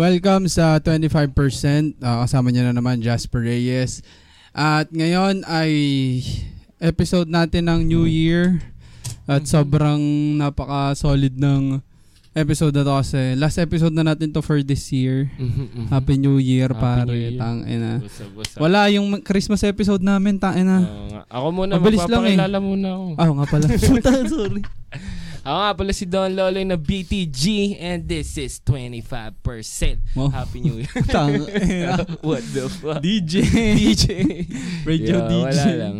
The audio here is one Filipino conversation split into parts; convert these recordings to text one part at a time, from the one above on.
Welcome sa 25%. Uh, kasama niyo na naman Jasper Reyes. At ngayon ay episode natin ng New Year. At Mhm. sobrang napaka-solid ng episode na to kasi last episode na natin to for this year. Happy New Year, Happy pare. New Year. Tang ina. Busa, busa. Wala yung Christmas episode namin, tang ina. Nga. Ako muna, Mabilis lang eh. magpapakilala muna ako. Ah, oo nga pala. Puta, sorry. Ako nga pala si Don Loloy na BTG and this is 25%. Wow. Happy New Year. Tang. What the fuck? DJ. DJ. Radio Yeah, DJ. Wala lang.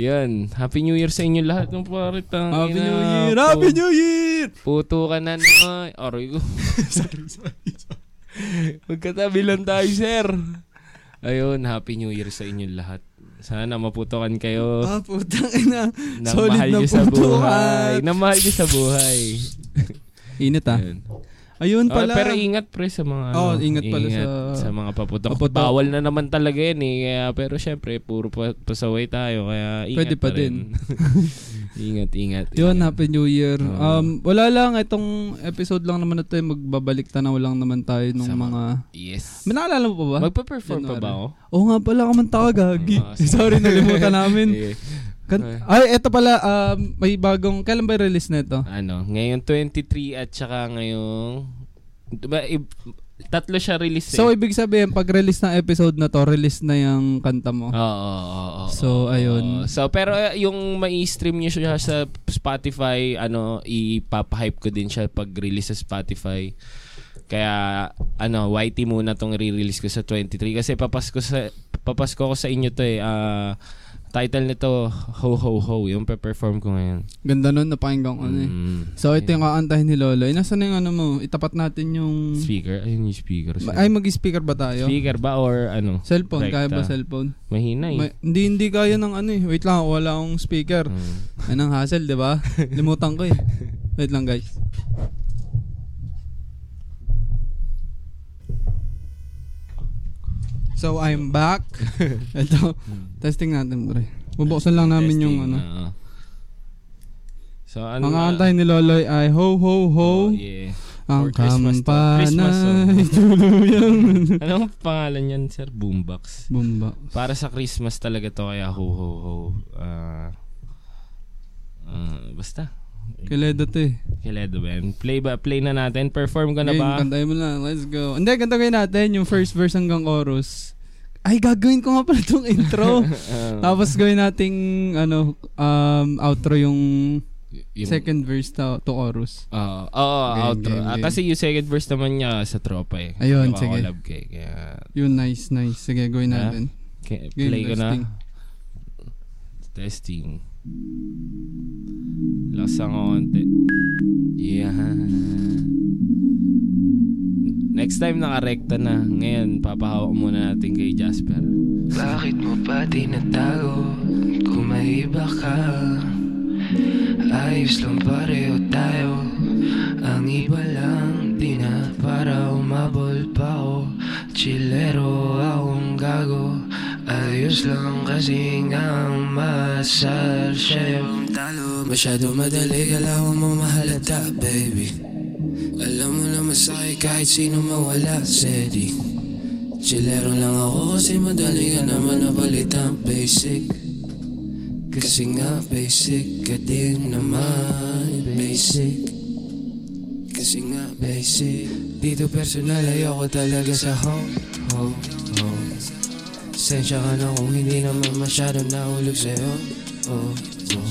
Yan. Happy New Year sa inyo lahat ng pare. tang Happy ina. New Year! Po- Happy New Year! Puto ka na naman. Aroy ko. sorry, sorry. Magkatabi lang tayo, sir. Ayun, Happy New Year sa inyo lahat. Sana maputokan kayo Ah, putang ina. solid mahal na niyo sa putukan. buhay. Na mahal niyo sa buhay. Init ah. Ayun. Ayun Ah, pala. pero ingat pre sa mga Oo, ano, ingat pala sa- sa mga paputok. Paputok. Bawal na naman talaga yan eh. Kaya, pero syempre, puro pa, pasaway tayo. Kaya ingat Pwede pa rin. ingat, ingat. Yun, ingat. Happy New Year. Oo. Um, wala lang, itong episode lang naman na ito, magbabalik tanaw lang naman tayo nung Sa mga... Yes. May naalala mo pa ba? Magpa-perform pa January. ba ako? Oo nga pala, kamantawa, gagi. Ah. Sorry, nalimutan namin. Sige. Kan- ay, eto pala, um, may bagong, kailan ba release na ito? ano, ngayon 23 at saka ngayong diba, i- tatlo siya release eh. So, ibig sabihin, pag release ng episode na to, release na yung kanta mo. Oo, oo, oo, So, oo. ayun. So, pero uh, yung mai-stream niyo siya sa Spotify, ano, ipapahype ko din siya pag release sa Spotify. Kaya, ano, YT muna tong re-release ko sa 23. Kasi papasko sa, papasko ko sa inyo to eh. Ah, title nito, Ho Ho Ho. Yung pe-perform ko ngayon. Ganda nun, napakinggan ko na eh. Mm. So, ito yung kakantahin ni Lolo. Eh, nasa na yung ano mo? Itapat natin yung... Speaker? Ayun yung speaker. Ay, mag-speaker ba tayo? Speaker ba or ano? Cellphone, kaya ba Rekta. cellphone? Mahina eh. May- hindi, hindi kaya ng ano eh. Wait lang, wala akong speaker. Mm. Anong hassle, di ba? Limutan ko eh. Wait lang, guys. So, I'm back. Ito, testing natin, pre. Bubuksan lang namin yung Testing, ano. oo. So ano Mga na- kantahin ni Loloy ay ho, ho, ho. Oh, yeah. Ang. Christmas kampanay song. tuluyang. Anong pangalan yan, sir? Boombox. Bumba. Para sa Christmas talaga to kaya ho ho ho. Ah ah, basta. Kiledo to eh. Ba yan? Play ba? Play na natin. Perform ka na Game, ba? kantahin mo na. Let's go. Hindi, kanta gawin natin yung first verse hanggang chorus. Ay, gagawin ko nga pala itong intro. Ah, Tapos gawin nating ano, um, outro yung yung- second verse to, to chorus. Oo, oo, Game, outro. game, Ah, game. kasi yung second verse naman niya sa tropa eh. Ayun, sige. collab kay. Kaya, Yun, nice, nice. Sige, gawin Ah? natin. kaya Game play ko na. Testing. Lasang konti. Yeah. Next time nakarekta na. Ngayon, papahawak muna natin kay Jasper. Bakit mo pa tinatago kung may iba ka? Ayos lang pareho tayo Ang iba lang di na para umabol pa ako Chilero akong gago Ayos lang kasi nga ang masal siya yung talo Masyado madali kailangan mo mahalata baby. Alam mo na masakit kahit sino mawala steady. Chilero lang ako kasi madali ka naman napalitan basic. Kasi nga basic ka din naman Basic. Kasi nga basic. Dito personal ayoko talaga sa Home, home Sensya ka na kung hindi naman masyado nahulog sa'yo Oh, oh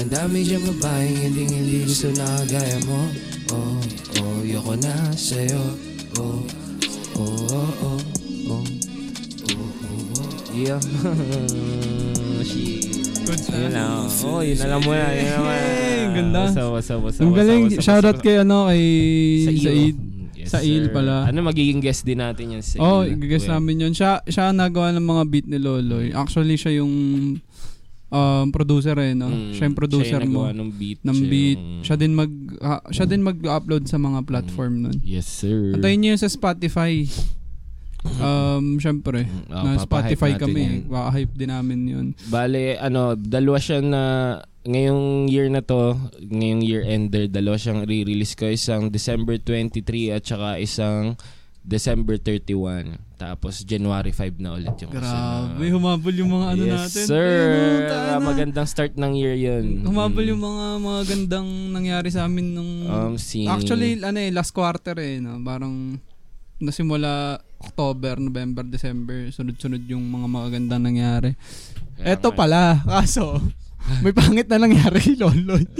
Ang dami dyan babaeng hindi hindi gusto na kagaya mo Oh, oh, yoko na sa'yo Oh, oh, oh, oh, oh Yeah. Shit. Good Yun lang. Oh, yun alam mo na. Yun naman. Yay, ganda. Wasa, wasa, wasa. Ang wasa, galing. wasa, Shoutout wasa. kay ano, kay. Said. Said sir. pala. Ano magiging guest din natin yan sa Oh, i-guess Well, namin yun. Siya, siya ang nagawa ng mga beat ni Loloy. Actually, siya yung um, producer eh, no? mm, siya yung producer siya yung mo. ng beat. ng siya beat. yung- Siya din mag ah, siya din mag-upload sa mga platform nun. Yes, sir. Antayin niyo yun sa Spotify. Um, syempre. Oh, na papahype Spotify kami. yan. Hype din namin yun. Bale, ano, dalawa siya na ngayong year na to, ngayong year ender, dalawa siyang re-release ko. Isang December 23 at saka isang December 31. Tapos January 5 na ulit yung Grabe, kasunod. humabol yung mga ano yes, natin. sir. Ayun, tayo Ah, magandang start ng year yun. Humabol Mm. yung mga mga gandang nangyari sa amin nung Um, si... Actually, ano eh, last quarter eh, no? Parang nasimula October, November, December, sunod-sunod yung mga magagandang nangyari. Eto pala, kaso, may pangit na nangyari kay Loloy.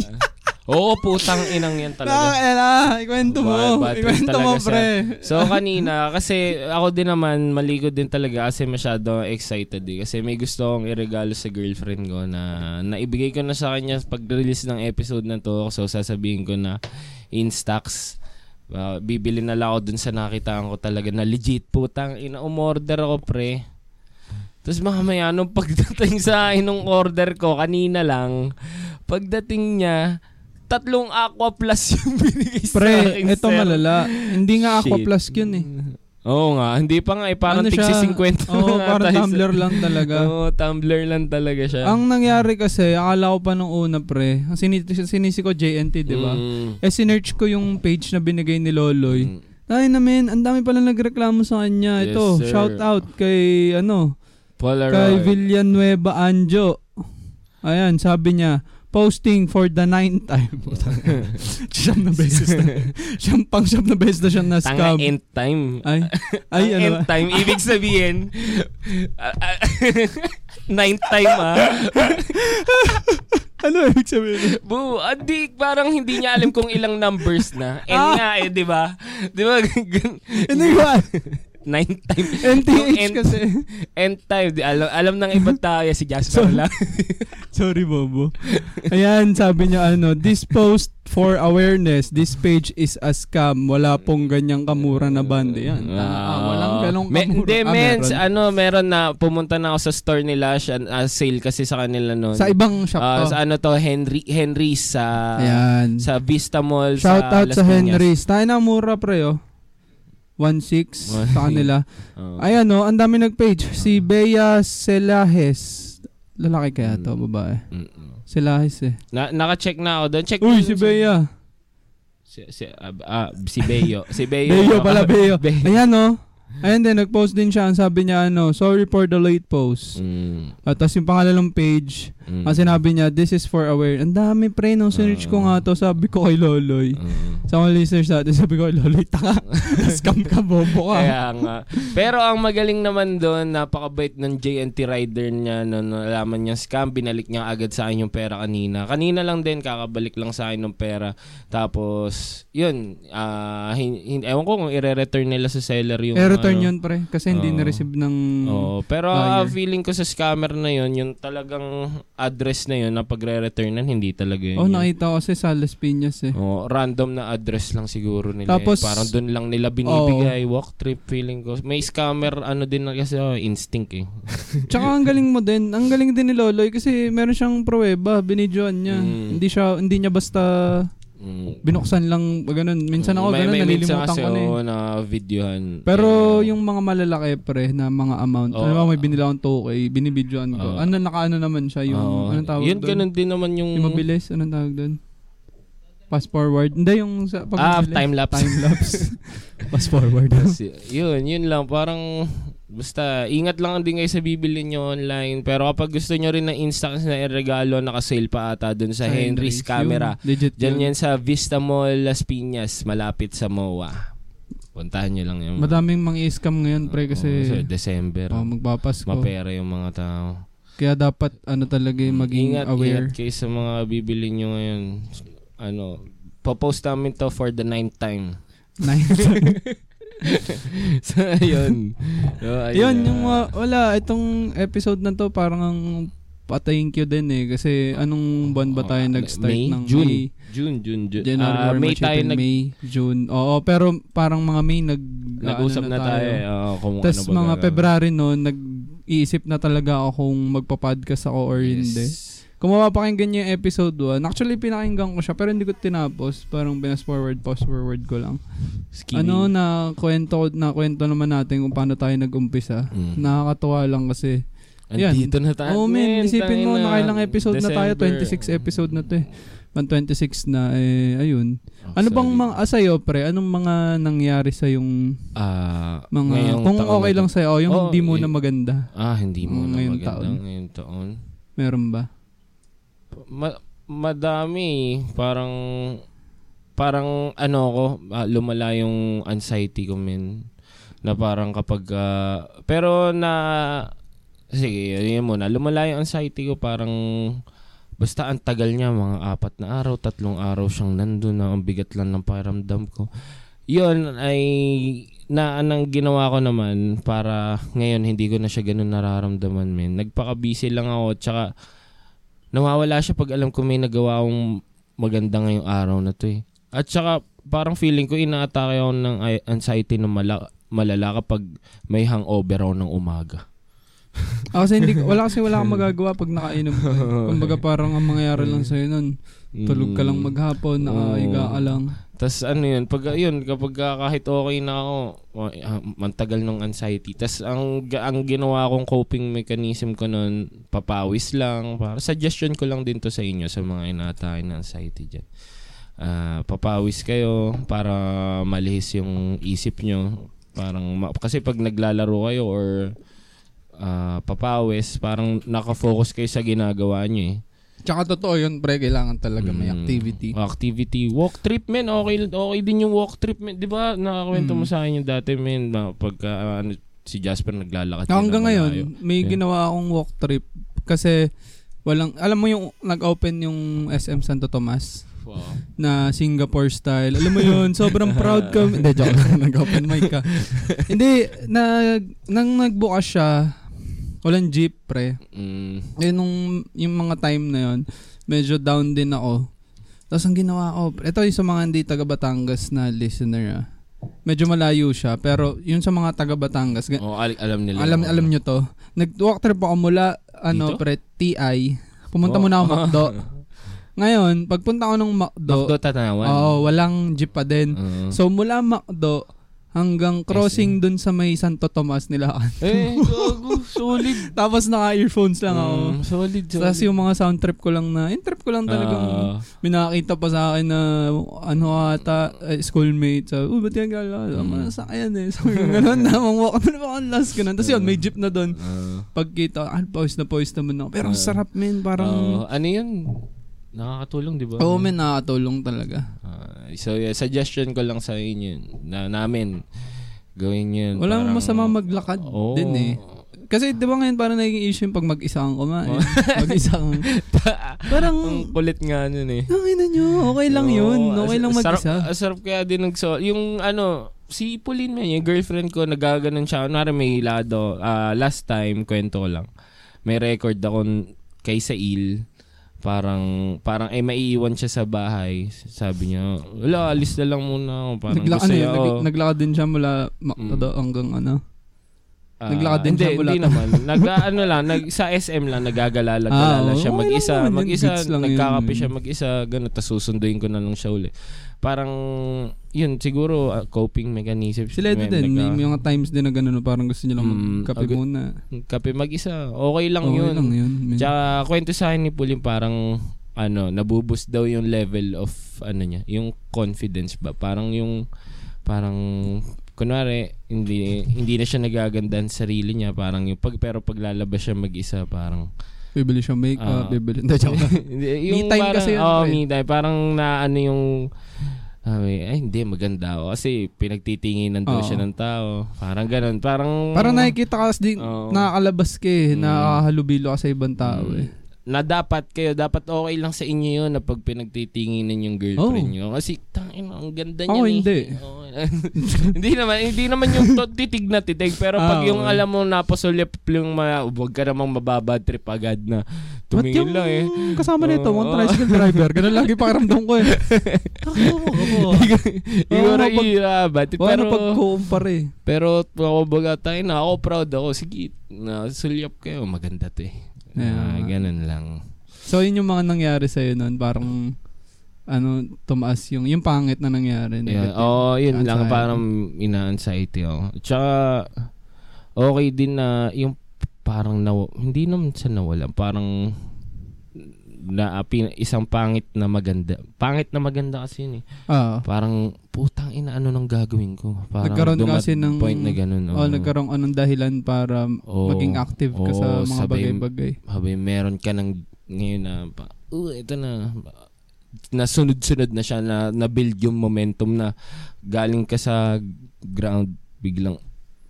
Oo, putang inang yan talaga. ela, ikwento mo. Bad- bad Ikwento mo, talaga siya. pre. So kanina, kasi ako din naman, maligo din talaga kasi masyado excited eh. Kasi may gusto akong iregalo sa girlfriend ko na naibigay ko na sa kanya pag-release ng episode na to. So sasabihin ko na in stocks. Uh, bibili na lang ako dun sa nakitaan ko talaga na legit putang ina umorder ako pre. Tapos mamaya nung pagdating sa akin nung order ko kanina lang, pagdating niya, tatlong Aqua Plus yung binigay sa Pre, akin. ito sir. malala. Hindi nga Aqua Shit. Plus yun eh. Oo nga, hindi pa nga eh. Parang Ano tigsi siya? 50 Oo, na parang tayo sa- tumbler lang talaga. Oo, tumbler lang talaga siya. Ang nangyari kasi, akala ko pa nung una pre, ang sinisi, sinisi ko JNT, di ba? Mm. Eh, sinerch ko yung page na binigay ni Loloy. Mm. Ay namin, ang dami pala nagreklamo sa kanya. Yes, Ito, sir. shout out kay ano, Polaroid. kay Villanueva Anjo. Ayan, sabi niya, posting for the ninth time. siyam na beses na. siyam pang siyam na beses na siyang Tanga na-scam. end time. Ay, ay, ano end time, ibig sabihin, ah, ah, ninth time ah. ano ibig sabihin? Bu, adi, parang hindi niya alam kung ilang numbers na. End Ah. nga eh, di ba? Di ba? Ano ba? Ninth time. NTH end- kasi. End time. Di, alam, alam ng ibang tao, si Jasper So- lang. Sorry, Bobo. Ayan, sabi niya ano, this post for awareness, this page is a scam. Wala pong ganyang kamura na band. Yan. Ah, walang ganong Me- kamura. Hindi, Ah, men, meron. ano, meron na, pumunta na ako sa store nila, siya, ah, sale kasi sa kanila noon. Sa ibang shop Ah, to. sa ano to, Henry, Henry's sa, Ayan. sa Vista Mall Shout sa out Las sa. Henry's. Tayo na mura pre oh. 1.6 sa kanila. Oo. Ayan oh, ang dami nag-page. Si Bea Selahes. Lalaki kaya to, Mm. babae. Mm-mm. Selahes eh. Na, naka-check na ako doon. Check Uy, si Bea. Si, si, ah, ah, si Beyo. Si Beyo. Beo pala, Beo. Beo. Ayan oh. Ayan din, nag-post din siya. Ang sabi niya ano, sorry for the late post. Mm, At tapos yung pangalan ng page, mm. ang sinabi niya, this is for aware. Ang dami pre, nung sinerch ko nga to, sabi ko kay Loloy. Mm. Sa mga listeners natin, sabi ko kay Loloy, taka, scam ka, bobo ka. Kaya nga. Pero ang magaling naman doon, napakabait ng JNT rider niya no, nalaman niya scam, binalik niya agad sa akin yung pera kanina. Kanina lang din, kakabalik lang sa akin ng pera. Tapos, yun, ah hin- hin- ewan ko kung i-return nila sa seller yung... E-return ano. yun pre, kasi hindi Oo. na-receive ng... Oo, pero ah, buyer. feeling ko sa scammer na yun, yung talagang address na yun na pagre-returnan, hindi talaga yun. Oh, yun. nakita ko kasi sa Las Piñas eh. Oh, random na address lang siguro nila. Tapos- eh. Parang doon lang nila binibigay. Walk trip feeling ko. May scammer ano din na kasi oh, instinct eh. Tsaka ang galing mo din, ang galing din ni Loloy kasi meron siyang pruweba, binidyoan niya. Mm. Hindi siya, hindi niya basta Mm. binuksan lang, ganun. Minsan ako may, ganun, may nalilimutan ko na eh. na videohan. Pero yung mga malalaki pre na mga amount, Oo. ano ba may binila akong 2K, binibidyoan ko. Oo. ano nakaano naman siya yung oo. anong tawag Yun doon? ganun din naman yung, Yung mabilis, anong tawag doon? Fast forward. Hindi yung sa pag Ah, time lapse. Time lapse. Fast forward. Kasi, yun, yun lang. Parang, basta, ingat lang din kayo sa bibili nyo online. Pero kapag gusto nyo rin ng Instax na regalo, naka-sale pa ata dun sa, Henry's camera. Yun, legit Diyan yun. yan sa Vista Mall, Las Piñas, malapit sa MOA. Puntahan nyo lang yun. Madaming mga scam ngayon pre kasi sa December. oh, magpapasko. Mapera yung mga tao. Kaya dapat ano talaga yung maging ingat, aware. Ingat kayo sa mga bibili nyo ngayon. Ano, popost namin to for the ninth time. Nice. so, ayun. So, Yun, na. yung wala, itong episode na to parang ang pa-thank you din eh. Kasi anong buwan ba tayo nag-start May? ng June. May? June, June, June. January, February, May March, tayo April, nag, May, June. Oo, pero parang mga May nag... nag-usap ano na tayo. eh. Oo, kung Tapos ano ba mga gagawin. February no, nag-iisip na talaga ako kung magpa-podcast ako or hindi. Kung mapapakinggan niyo yung episode 1, actually pinakinggan ko siya pero hindi ko tinapos. Parang pinas forward, post forward ko lang. Skinny. Ano na kwento na kwento naman natin kung paano tayo nag-umpisa. Mm. Nakakatuwa lang kasi. Yan. Andito na tayo. Oh man, isipin mo nakailang episode na tayo, December. 26 episode na to eh. Pan 26 na, eh, ayun. Ano bang mga, ah, sa'yo, pre, anong mga nangyari sa yung Ah, mga, kung okay lang sa'yo, oh, yung Oh, hindi mo eh, na maganda. Ah, hindi mo Mm, na maganda taon. ngayong taon. Meron ba? Ma- madami. Parang, parang ano ko, ah, lumala yung anxiety ko, men. Na parang kapag, ah, pero na, sige, yun muna. Lumala yung anxiety ko, parang, basta ang tagal niya, mga apat na araw, tatlong araw siyang nandun na, ang bigat lang ng pakiramdam ko. Yun ay, na anong ginawa ko naman para ngayon hindi ko na siya ganun nararamdaman, men. Nagpaka-busy lang ako, tsaka, nawawala siya pag alam ko may nagawa akong maganda ngayong araw na to eh. At saka parang feeling ko inaatake ako ng anxiety na mala- malala kapag may hangover ako ng umaga. Ah, kasi hindi, wala kasi wala kang magagawa pag nakainom ka. Kumbaga parang ang mangyayari lang sa'yo nun, tulog ka lang Mm. maghapon, nakaiga ka lang. Tas ano yun, pag yun, kapag ah, kahit okay na ako, ah, mantagal ng anxiety. Tas ang, ang ginawa kong coping mechanism ko nun, papawis lang. Para suggestion ko lang din to sa inyo, sa mga inatake ng anxiety dyan. Ah, papawis kayo para malihis yung isip nyo. Parang, kasi pag naglalaro kayo or ah, papawis, parang nakafocus kayo sa ginagawa nyo eh. Tsaka totoo yun, pre, kailangan talaga may Mm. activity. Activity. Walk trip, men. Okay, okay din yung walk trip, men. Di ba? Nakakwento mo Mm. sa akin yung dati, men. Na pagka ah, ano, si Jasper naglalakad. Hanggang na ngayon, malayo. may Yeah. ginawa akong walk trip kasi walang, alam mo yung nag-open yung SM Santo Tomas Wow. na Singapore style. Alam mo yun, sobrang proud kami. Hindi, joke lang, nag-open mic ka. Hindi, nag, nang nagbukas siya, walang jeep, pre. Mm. Eh, nung yung mga time na yun, medyo down din ako. Tapos ang ginawa ko, ito yung sa mga hindi taga Batangas na listener ah. Medyo malayo siya, pero yun sa mga taga Batangas, ga- Oh, al- alam nila. alam alam nyo to. Nag-walk trip ako mula ano Dito? pre TI. Pumunta Oh. muna ako Macdo. Ngayon, pagpunta ko ng Macdo, Makdo tanawan. oo, walang jeep pa din. Oo. So mula Macdo hanggang crossing dun sa may Santo Tomas nila. eh, gago. Solid. Tapos naka-earphones lang ako. Mm, solid, solid. Tapos yung mga sound trip ko lang na, yung trip ko lang talagang may nakakita pa sa akin na ano ata, eh, schoolmate. Sabi, uy, ba't yan gala? Mm. Sa ayan eh. Sabi ko gano'n na, mang walk na ang last ganun. Tapos yun, may jeep na doon. ah. Pagkita, ah, pawis na pawis naman ako. Pero Ah. sarap men, parang, Oh, ano yun? Nakakatulong, di ba? oo men, nakakatulong talaga. Ah, so, yeah, suggestion ko lang sa inyo, na namin, gawin yun. Walang Parang- masama maglakad Oo. din eh. Kasi di ba ngayon parang naging issue yung pag mag-isa kang kumain. mag-isa kang, parang, Ang kulit nga nun eh. Ang ina nyo, okay lang yun. Oo, Okay lang mag-isa. Sarap, sarap kaya din nagso. Yung ano, si Pauline man, yung girlfriend ko, nagaganon siya. Kunwari may lado. ah, last time, kwento ko lang. May record ako kay Sail. Parang, parang, eh, maiiwan siya sa bahay. Sabi niya, wala, alis na lang muna ako. Parang Nagla- gusto ano, yun, nag- naglakad din siya mula Macdo Mm. hanggang ano. Ah, naglakad din hindi, siya Hindi naman. Nag, ano lang, nag, sa SM lang, nagagalala-galala Ah, siya. Mag-isa, lang mag-isa, nagkakape siya mag-isa, gano'n, tapos susunduin ko na lang siya uli. Parang, yun, siguro, ah, coping mechanism. Sila din, May- may, nagka- mga times din na gano'n, parang gusto niya lang Mm, magkape agad- muna. Kape mag-isa, okay lang okay yun. lang yun. man. Tsaka, kwento sa akin ni Pauline, parang, ano, nabuboost daw yung level of, ano niya, yung confidence ba? Parang yung, parang, kunwari, hindi, hindi na siya nagagandahan sa sarili niya, parang yung, pag, pero paglalabas siya mag-isa, parang, Bibili siya makeup, Ah. bibili. Hindi, joke. Hindi, Me time parang, kasi yun, Oh, me time. Parang na ano yung ay, ay, hindi, maganda ako. Kasi pinagtitinginan daw siya ng tao. Parang ganun. Parang... Parang nakikita ka kasi, Oo. nakakalabas ka eh, Mm. nakakahalubilo ka sa ibang tao Mm. eh. Na dapat kayo, dapat okay lang sa inyo yun na pag pinagtitinginan yung girlfriend Oh. nyo. Kasi, tangin, ang ganda niya Ako hindi. Oo. hindi naman, hindi naman yung to, titig na titig. Pero pag Ah, yung okay. alam mo napasulip yung mga, huwag ka namang mababad trip agad na tumingin lang eh. kasama nito, Oo. one tricycle driver, ganun lagi pakiramdam ko eh. Siguro Oo, pag- ihirabat. Pero Pero, pag-compare eh. pero ako baga tayo na ako proud ako. Sige, na sulyap kayo. Maganda to eh. Ah, Yeah. ganun lang. So, yun yung mga nangyari sa'yo nun. Parang, ano, tumaas yung, yung pangit na nangyari. Yeah. negative. Oh, yun lang. Anxiety. Parang ina-anxiety ako. Tsaka, okay din na yung parang naw hindi naman sa nawala. Parang na ah, pin- isang pangit na maganda. Pangit na maganda kasi yun eh. Ah. Parang putang ina ano nang gagawin ko. Parang Nagkaroon dumat- kasi ng- point na ganun. Oh, nagkaroon anong dahilan para Oo. maging active ka sa Oo, mga sabay- bagay-bagay. Habay meron ka ng ngayon na pa, uh, ito na nasunod-sunod na siya na na-build yung momentum na galing ka sa ground biglang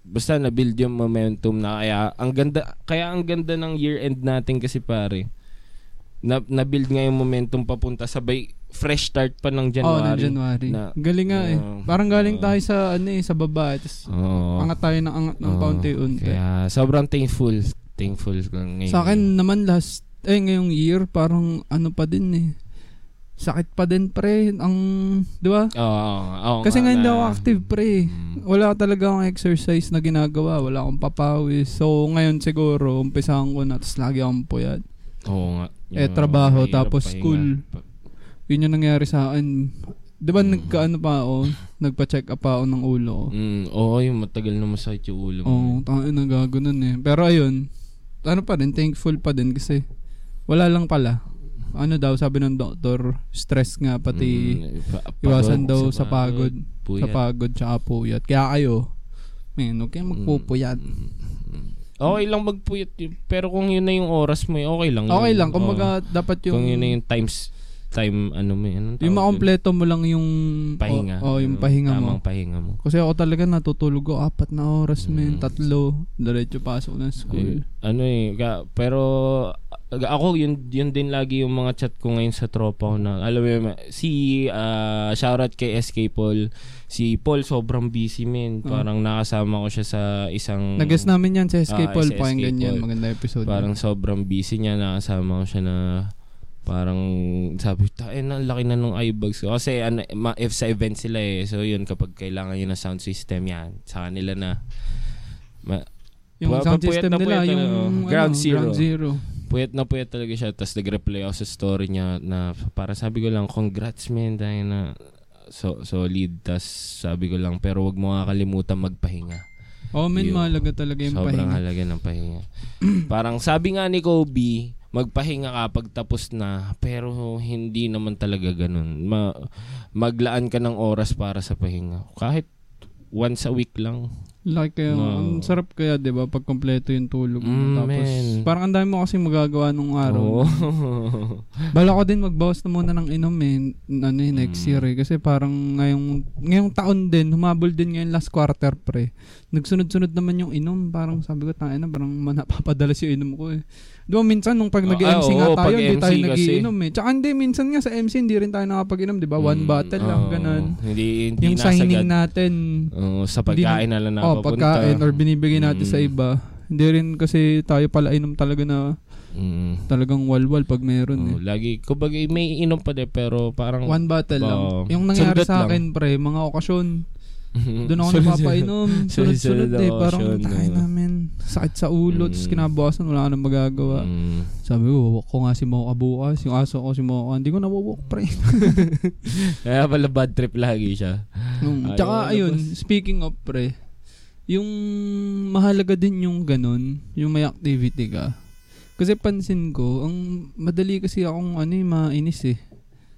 basta na-build yung momentum na kaya ang ganda kaya ang ganda ng year end natin kasi pare na na-build nga yung momentum papunta sabay fresh start pa ng Oo, ng January. January. Na- Galing nga eh. Oo. Parang galing Oo. tayo sa ano eh, sa baba. Tapos Oo. angat tayo ng angat ng Oo. paunti-unti. Kaya sobrang thankful. Thankful ngayon. Sa akin naman last, eh ngayong year, parang ano pa din eh. Sakit pa din pre. Ang, di ba? Oo. oo, oo Kasi nga hindi ako active pre. Mm. Wala talaga akong exercise na ginagawa. Wala akong papawis. So ngayon siguro, umpisahan ko na. Tapos lagi akong puyat. Oo nga. Eh, trabaho, tapos pahinga. school. Yun yung nangyari sa akin. Di ba Mm. nagkaano pa ako? Nagpa-check up pa ako ng ulo ko. Mm, oo, yung matagal na masakit yung ulo mo. Oo, oh, tangin na gago nun eh. Pero ayun, ano pa din, thankful pa din kasi wala lang pala. Ano daw, sabi ng doktor, stress nga pati Mm, pa- iwasan pagod, daw sa pagod. puyat. Sa pagod tsaka puyat. Kaya kayo, man, huwag kayong magpupuyat. Mm. Okay lang magpuyat yun. Pero kung yun na yung oras mo, eh, okay lang. yun. Okay lang, Oo. kumbaga dapat yung, kung yun na yung times, time, ano anong tawag yung yun? makompleto mo lang yung Pahinga. Oh, oh, yung Ano, pahinga mo. Tamang pahinga mo. Kasi ako talaga natutulog ko apat na oras, men, Mm. tatlo, diretso pasok ng school. Eh, ano eh, ka- pero uh, ako yun yun din lagi yung mga chat ko ngayon sa tropa ko na alam mo yun, si uh, shoutout kay SK Paul si Paul sobrang busy men Oh. parang nakasama ko siya sa isang Nag-guess namin yan sa SK Ah, Paul, SK pakinggan yan, maganda episode. parang sobrang busy niya nakasama ko siya na parang sabi tayo na laki na nung eyebags ko kasi ano, ma- if sa event sila eh so yun kapag kailangan yun ng sound system yan sa kanila na ma- yung Pa- sound system na nila, puyat yung oh. ano, Ground Zero. Ground Zero. puyat na puyat talaga siya tapos nag-reply ako sa story niya na para sabi ko lang congrats man dahil na so solid tas sabi ko lang pero wag mo kakalimutan magpahinga Oh, men, mahalaga talaga yung sobrang pahinga. halaga ng pahinga parang sabi nga ni Kobe magpahinga ka pag tapos na pero hindi naman talaga ganun Ma- maglaan ka ng oras para sa pahinga kahit once a week lang Like, kaya, No. ang sarap kaya, di ba, pag kompleto yung tulog. Mm, Tapos, men. parang ang dami mo kasi magagawa nung araw. Oo. Bala ko din magbawas na muna ng inom eh, ano eh, next Mm. year eh. Kasi parang ngayong, ngayong taon din, humabol din ngayon last quarter pre. Nagsunod-sunod naman yung inom. Parang sabi ko, tangina, parang manapapadalas yung inom ko eh. Di ba minsan nung pag Ah, nag-MC oo, nga pag tayo, hindi tayo kasi. nagiinom eh. Tsaka hindi, minsan nga sa MC, hindi rin tayo nakapag-inom, di ba? One Mm, bottle lang, oo. ganun. Hindi, hindi Yung signing nasagad. natin, Oo, sa pagkain na lang oh, napapunta. pagkain or binibigay natin Mm. sa iba. Hindi rin kasi tayo pala inom talaga na Mm. talagang walwal pag meron eh. Oo, lagi, kumbaga may inom pa din pero parang One bottle lang. Oo. Yung nangyari sa lang. akin, pre, mga okasyon, doon ako napapainom. Sunod-sunod eh. Parang, tayo no? Sakit sa ulo. Tapos Mm. kinabukasan, wala ka nang magagawa. Mm. Sabi ko, wawak ko nga si Mocha bukas. Yung aso ko si Mocha. Hindi ko nawawak, pre. Kaya pala bad trip lagi siya. Mm. Ayaw Tsaka, ayun, speaking of, pre, yung mahalaga din yung ganun, yung may activity ka. Kasi pansin ko, ang madali kasi akong ano eh, mainis eh.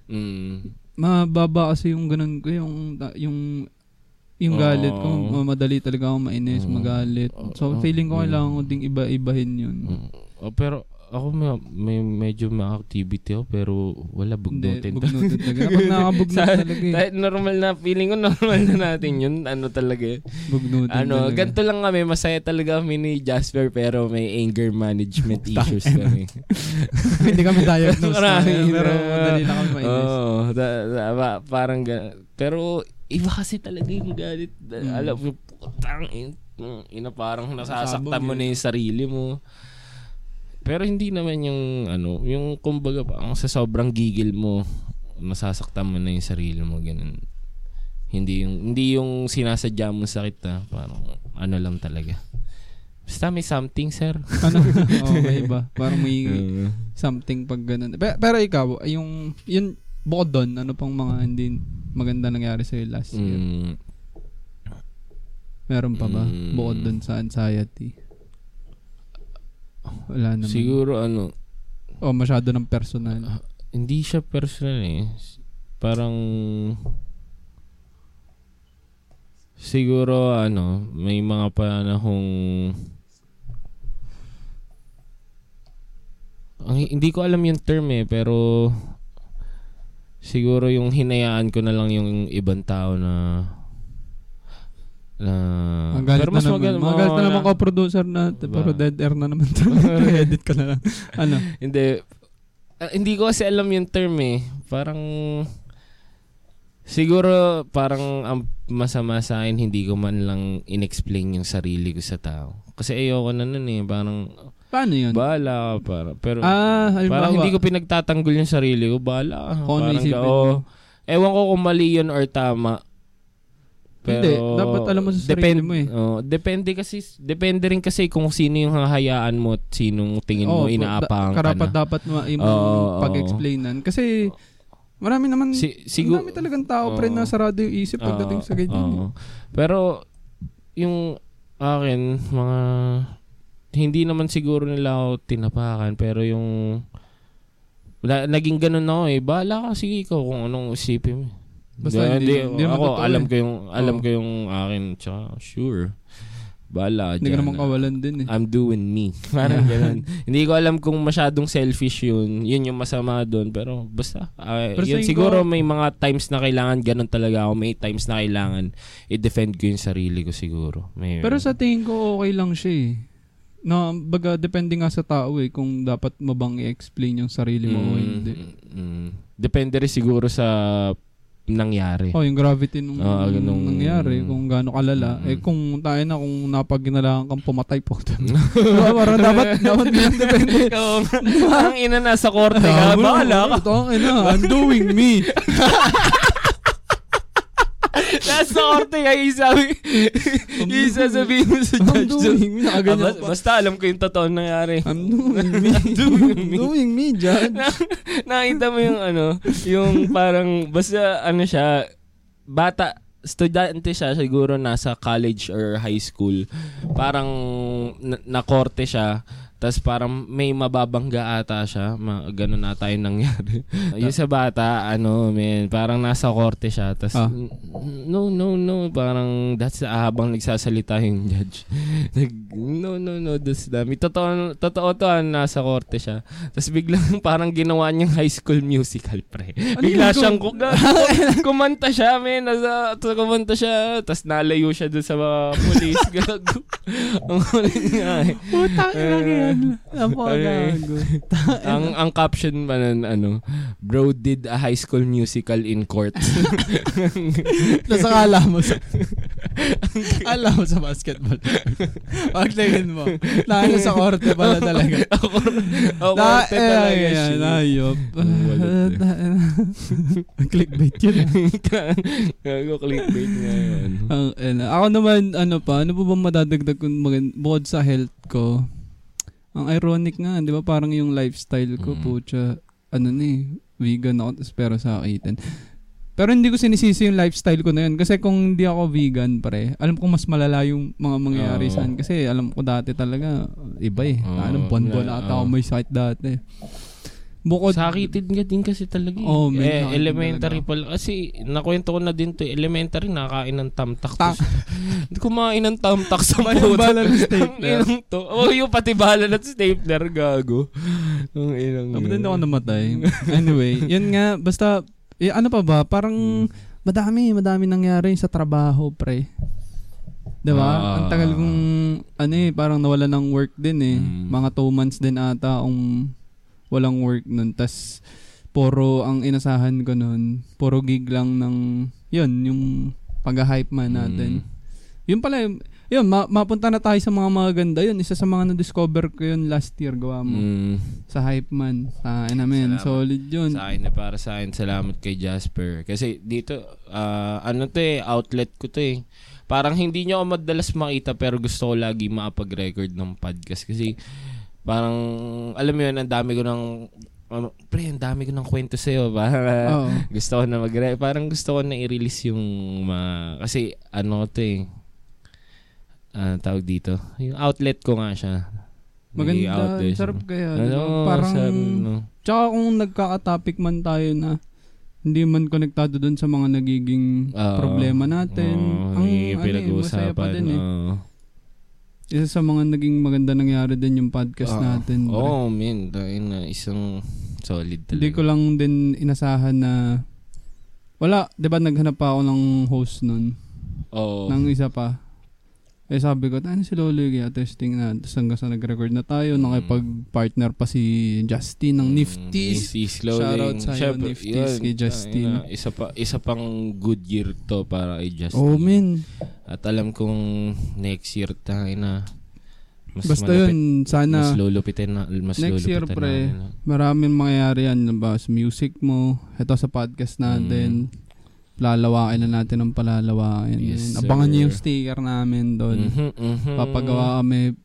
Mm. mababa kasi yung ganun ko yung yung yung galit ko ma- madali talaga ako mainis Oo. magalit so feeling ko Mm. kailangan ko ding iba-ibahin yun Mm. Oh, pero ako may, may medyo may activity ako pero wala hindi bugnutin. bugnutin talaga kapag nakakabugnut talaga eh Dahil normal na feeling ko normal na natin yun. Ano talaga eh. bugnutin Ano, talaga. ganito lang kami. Masaya talaga kami ni Jasper pero may anger management issues kami. hindi kami diagnosed Marami pero madali lang kami mainis Oo. da- da- ba- parang ga- Pero iba kasi talaga yung galit. Mm. Alam mo, putang in- ina parang nasasaktan mo na yung sarili mo. Pero hindi naman yung ano, yung kumbaga parang sa sobrang gigil mo, nasasaktan mo na yung sarili mo ganun. Hindi yung hindi yung sinasadya mo sakit ha, parang ano lang talaga. Basta may something, sir. ano oh, may iba parang may Uh, something pag ganun pero, pero ikaw yung yun bukod doon ano pang mga hindi maganda nangyari sa last year mm, meron pa ba Mm. bukod doon sa anxiety wala naman siguro ano O masyado ng personal. Ah, hindi siya personal eh. Parang siguro ano, may mga panahong ang, hindi ko alam yung term eh, pero siguro yung hinayaan ko na lang yung ibang tao na na Ang galit pero na mas naman. maganda Magalit na naman ka producer natin. Ba? Pero dead air na naman to. edit ka na lang. Ano? Hindi. Ah, hindi ko kasi alam yung term eh. Parang siguro parang ang masama sa akin hindi ko man lang inexplain yung sarili ko sa tao. Kasi ayoko na nun eh. Parang Paano yun? bahala ka para. Pero ah, halimbawa. parang hindi ko pinagtatanggol yung sarili ko. Bahala ka. Kung ano Parang isipin ka, oh, ewan ko kung mali yun or tama. Hindi, dapat alam mo sa sarili mo eh. oh, depende kasi depende rin kasi kung sino yung hahayaan mo at sinong tingin mo Oo, inaapahan ka karapat na. dapat mo yung Oo, pag-explainan. Kasi marami naman, Si, siguro marami talagang tao pre Oo. na sarado yung isip pagdating Oo, sa ganyan. oo. Pero yung akin mga hindi naman siguro nila ako tinapakan pero yung na, naging ganun ako eh. Bahala ka sige ikaw kung anong isipin mo. Basta hindi- hindi naman ako alam eh. ko yung alam Oo. ko yung akin tsaka sure. Bahala Hindi ka naman kawalan din eh. I'm doing me. Parang ganun. Hindi ko alam kung masyadong selfish yun. Yun yung masama doon. Pero basta. ah, Pero yun siguro ko- may mga times na kailangan ganun talaga ako. May times na kailangan i-defend ko yung sarili ko siguro. May, Pero sa tingin ko okay lang siya eh. Na, baga, depende nga sa tao eh, kung dapat mo bang i-explain yung sarili mo o Mm, hindi. mm. Depende rin siguro sa nangyari. Oh, yung gravity nung, Ah, ganung- nangyari, kung gaano kalala. Mm. Eh, kung tayo na, kung napaginalangan kang pumatay po. diba, parang dapat, dapat nga depende. Ang ina nasa korte ka. Bahala ka. Ito ang ina, I'm doing me. Nasa korte ka. Isabi. Isasabihin mo sa I'm judge. doing me. Ah, Nakaganyan bas- pa. basta alam ko yung totoo nangyari. I'm doing me. doing me. doing me, Judge. Nakita mo yung ano, yung parang basta ano siya, bata, estudyante siya siguro nasa college or high school. Parang na, nakorte siya. Tapos parang may mababangga ata siya. Ma, ganun ata yung nangyari. yung sa bata, ano, man, parang nasa korte siya. Tapos, Ah. no, no, no. Parang, that's ah, habang nagsasalita yung judge. Nag, no, no, no, that's dami. Totoo, totoo to, ah, nasa korte siya. Tapos biglang parang ginawa niyang high school musical, pre. Bigla yun? siyang ku- kumanta siya, men. Nasa, kumanta siya. Tapos nalayo siya dun sa mga police. Gago. Ang huli nga eh. Puta, ina Eh. Napakagago. ang ang caption pa nun, ano, bro did a high school musical in court. Tapos akala mo sa... Akala mo sa basketball. Pagtingin mo. Lalo sa korte pala talaga. Ako, ako Na, korte talaga eh, siya. yan, ayop. Walat Clickbait yun. Gago clickbait nga yun. Ang, ano, ako naman, ano pa, ano pa ba madadagdag kung bukod sa health ko? Ang ironic nga, di ba parang yung lifestyle ko, Mm. pucha, ano ni, vegan ako, pero sa akin. Pero hindi ko sinisisi yung lifestyle ko na yun. Kasi kung hindi ako vegan, pare, alam ko mas malala yung mga mangyayari Oo. saan. Kasi alam ko dati talaga, iba eh. Oo. Ano, buwan-buwan Na- ata ako oo. may sakit dati. Bukod, Sakitin nga din kasi talaga. eh. Oo, may eh, elementary pala. Kasi nakwento ko na din to. eh, Elementary, nakain ng tamtak. Tak. Hindi kumain ng tamtak sa puta. bala ng Ang stapler. inang to. Oh, yung pati bala at stapler, gago. Ang inang Dapat hindi ako namatay. Anyway, yun nga, basta, eh, ano pa ba, parang madami, madami nangyari sa trabaho, pre. 'Di ba? Ah. Ang tagal kong, ano eh, parang nawala ng work din eh. Mm. Mga two months din ata akong walang work nun. Tas, puro ang inasahan ko nun, puro gig lang ng, yun, yung pag-hype man natin. Mm. Yun pala, yun, ma- mapunta na tayo sa mga maganda yun. Isa sa mga na-discover ko yun last year, gawa mo. Mm. Sa hype man. Tain namin. Salamat. Solid yun. Sa akin na para sa akin, salamat kay Jasper. Kasi dito, ah, ano to eh, outlet ko to eh. Parang hindi nyo ako madalas makita pero gusto ko lagi makapag-record ng podcast. Kasi parang, alam mo yun, ang dami ko ng, ano, pre, ang dami ko ng kwento sa'yo. Parang, Oo. gusto ko na mag parang gusto ko na i-release yung mga, kasi ano to eh, ah, tawag dito, yung outlet ko nga siya. Maganda. Sarap kaya. Ano? Parang, sa, no. tsaka kung nagkaka-topic man tayo na hindi man konektado dun sa mga nagiging Oo. problema natin. Oo, ang ano eh, masaya pa din eh. Isa sa mga naging maganda nangyari din yung podcast Oo. natin. Oo, oh, man. Dahil na isang solid talaga. Hindi ko lang din inasahan na wala, 'di ba naghanap pa ako ng host nun, Oo. ng isa pa. Eh sabi ko, ano si Lolo kaya testing na. Tapos hanggang sa nag-record na tayo, Mm. nakipag-partner pa si Justin ng Mm, Nifties. Nifties Clothing. Shoutout sa'yo, Syempre, Nifties, yun, kay Justin. ayun na, isa pa isa pang good year to para kay Justin. Oh, man. At alam kong next year tayo na mas Basta malupit, yun, mas sana lulupitin na mas Next year, pre. na- maraming mangyayari yan. Ba, sa music mo, ito sa podcast natin. Lalawakin na natin ang palalawakin. Mm. Yes, Yan. Abangan sir. niyo yung sticker namin doon. Mhm, mhm. Papagawa kami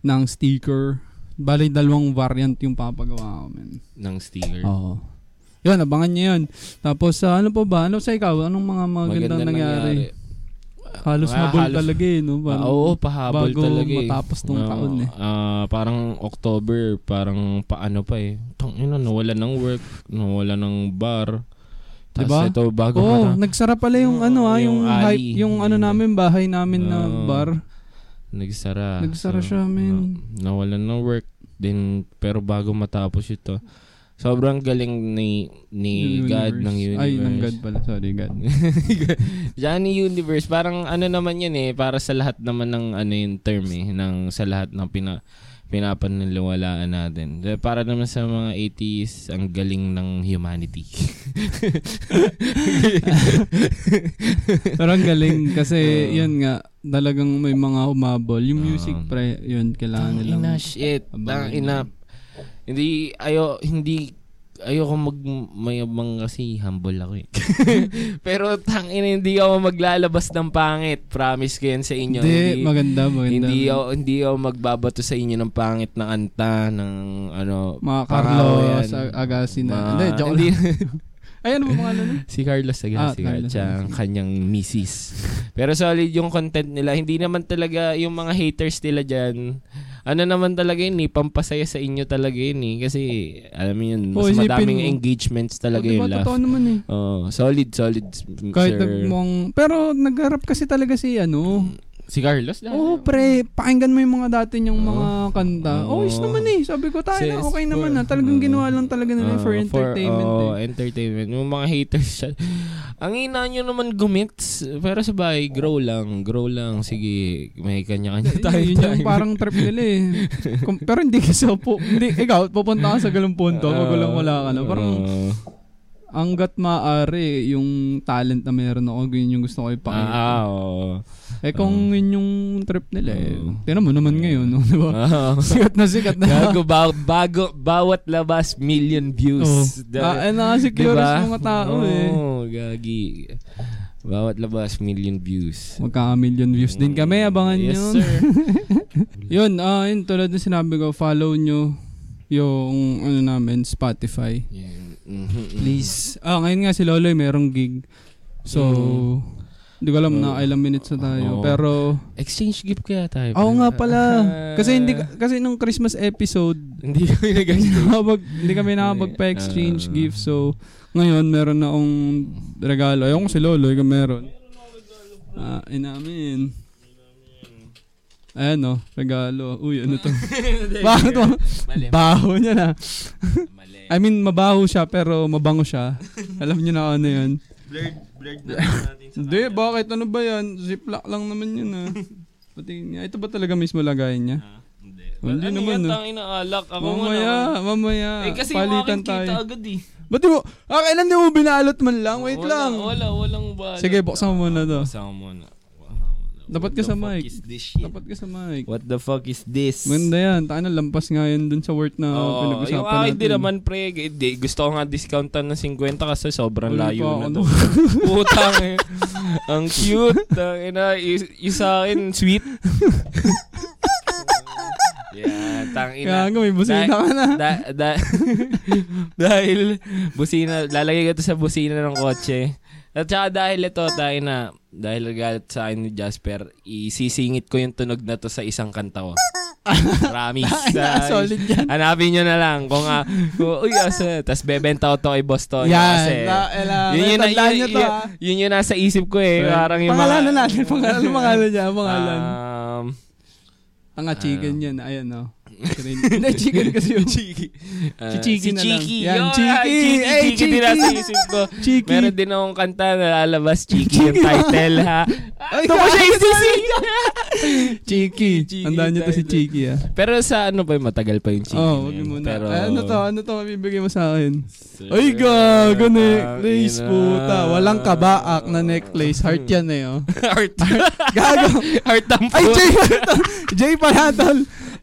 ng sticker. Bali, dalawang variant yung papagawa kami. ng sticker. Oo. Yun, abangan niyo yun. Tapos, sa ano pa ba? Ano sa ikaw? Anong mga magandang nangyari? Halos Ah, mabul halos- talaga eh, no? Ah, Parang oo, pahabol bago talaga eh. matapos tong Oo, taon eh. ah, parang October, parang paano pa eh. Tang ina, nawala ng work, nawala ng bar. Tapos Diba? ito, bago Oo, mata- nagsara pala yung Oo, ano ah, yung, yung hype, yung ano namin, bahay namin na Oo. bar. nagsara. Nagsara siya, man. na- nawalan ng work. Then, pero bago matapos ito, sobrang galing ni ni Yung God ng universe. Ay, ng God pala. Sorry, God. Johnny Universe, parang ano naman yun eh, para sa lahat naman ng ano yung term eh, ng, sa lahat ng pina, pinapaniniwalaan natin. Para naman sa mga 80s, ang galing ng humanity. Pero ang galing kasi Oo. yun nga, talagang may mga humabol. Yung music pre, yun, kailangan Tang ina, nilang... shit. ina. Hindi, ayo, hindi, ayoko mag mayabang kasi humble ako eh. Pero tang ina, hindi ako maglalabas ng pangit. Promise ko yan sa inyo. Hindi, maganda, maganda. Hindi ako, hindi ako magbabato sa inyo ng pangit na kanta, ng ano, Mga. Carlos Ag- Agassi na. Ma- Hindi, joke hindi. lang. Ay, ano ba pangalan nun? si Carlos Ah, Agassi Carlos at ang kanyang misis. Pero solid yung content nila. Hindi naman talaga yung mga haters nila dyan. Ano naman talaga yun eh, pampasaya sa inyo talaga yun eh. Kasi, alam mo yun, mas isipin madaming mo. engagements talaga Oh, yung diba, laugh. totoo naman eh. Oh, solid, solid, Kahit sir. nagmong... Pero nagharap kasi talaga si ano. Si Carlos lang. Oo, pre. Pakinggan mo yung mga dati niyang mga kanta. Oo. Oh, is naman eh. Sabi ko, tayo na, okay naman na. Talagang Oo. ginawa lang talaga nila Ah, for entertainment oh, eh. entertainment. Yung mga haters siya. Ang ina nyo naman gumits. Pero sabay, grow lang. Grow lang. Sige, may kanya-kanya tayo. yun yung parang trip nila eh. Kung- pero hindi kasi po, hindi, ikaw, pupunta ka sa galong punto, pag walang wala ka na. Parang, Oo. hanggat maaari, yung talent na meron ako, yun yung gusto ko ipakita. Ah, oo. Eh kung yun yung trip nila eh. Tinan mo naman ngayon, no? di ba? Ah. Sikat na sikat na. Gago, ba- bago, bawat labas, million Oh. views. Ah, eh, nakasi curious mga tao eh. Oo, gagi. Bawat labas, million views. Magkaka-million views din kami, abangan yes, nyo. sir. yun, ah, yun, tulad ng sinabi ko, follow nyo yung ano namin, Spotify. Yeah. Mhm, Please. Ah, ngayon nga si Loloy merong gig. So, hindi ko alam na ilang minutes na tayo. Oo. Pero, Exchange gift kaya tayo. oo nga pala. Kasi hindi kasi nung Christmas episode, hindi kami nag hindi, nakapag, hindi kami nakapagpa-exchange Ah. gift. So, ngayon meron na akong regalo. Ayun ko si Loloy kung meron. Ah, inamin. Ayan o, regalo. Uy, ano to? Bakit? Mali. Baho niya na. Mali. I mean, mabaho siya pero mabango siya. Alam niyo na ano yun. Blurred, blurred na natin Hindi, bakit? Ano ba yan? Ziplock lang naman yun ah. Pati niya. Ito ba talaga mismo lagayin niya? Hindi. Hindi ano naman, yan, ah. tangin na alak. Ako mamaya, muna. mamaya. Eh kasi yung Palitan akin kita tayo. agad eh. Ba't di mo? Ah, kailan di mo binalot man lang? Wait wala, lang. Wala, walang bala. Sige, buksan mo muna to. Buksan mo muna. Dapat ka sa mic. is? Dapat ka sa mic. What the fuck is this? Maganda yan. Tayo na lampas nga yun dun sa worth na Oo, pinag-usapan yung natin. ID naman pre, hindi, gusto ko nga discountan ng 50 kasi sobrang Wala layo pa na ako to. Putang eh. Ang cute. Ang ina, y- yung sa akin, sweet. yeah, tang Kaya ina. nga, may busina Da- ka na. Da, da, dahil busina, lalagay ko to sa busina ng kotse. At saka dahil ito, tayo na, dahil galit sa akin ni Jasper, isisingit ko yung tunog na to sa isang kanta ko. Promise. Ah, Ah, solid yan. Hanapin nyo na lang kung, uh, kung uy, asa, tas bebenta ko to kay Boss kasi. Yan. Na, ela, yun yun, na, yun, niyo to, yun, ah. yun yung nasa isip ko eh. Parang yung Pangalanan mga, natin. Pangalanan, pangalan niya. Pangalan. Um, Ang nga chicken yan. Ayan, no. Hindi, chicken kasi yun. Chiki. Si Chiki si na lang. Chiki. Yan, Yun, Chiki. Chiki. Hey, Chiki. Chiki. din nasa isip ko. Chiki. Meron din akong kanta na lalabas, Chiki yung title ha. Ay, Ito ko siya isisi. Chiki. Chiki Tandaan niyo to si. Chiki, ah. Pero sa ano pa yun, matagal pa yung Chiki. Oh, wag muna. Pero, Ay, ano to? Ano to mabibigay mo sa akin? Ay, gago necklace, puta. Walang kabaak na necklace. Heart yan eh, oh. Heart. Gago. Heart ang Ay, Jay pala to. Jay pala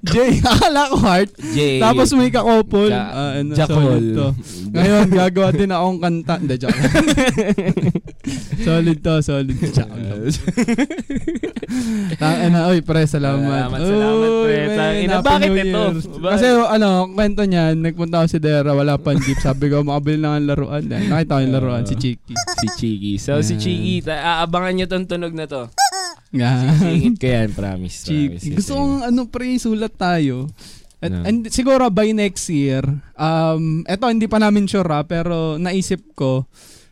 Jay, akala ko heart. J. Tapos may kakopol. Ka- Ah, ano, Jackal. solid to. Ngayon, gagawa din akong kanta. Hindi, joke solid to, solid. Lang. Tang na, oy, pre, salamat. Salamat, salamat, pre. Tang ina, bakit ito? Kasi ano, kwento niyan, nagpunta ako si Dera, wala pang jeep. Sabi ko, makabili lang ang laruan. Nakita ko yung laruan, si Chiki. si Chiki. So, si. Chiki, aabangan nyo tong tunog na to. Nga. Singit ko yan, promise. Chiki. promise. Gusto kong ano, pre, sulat tayo. At, No. and siguro by next year, um, eto hindi pa namin sure ha, pero naisip ko,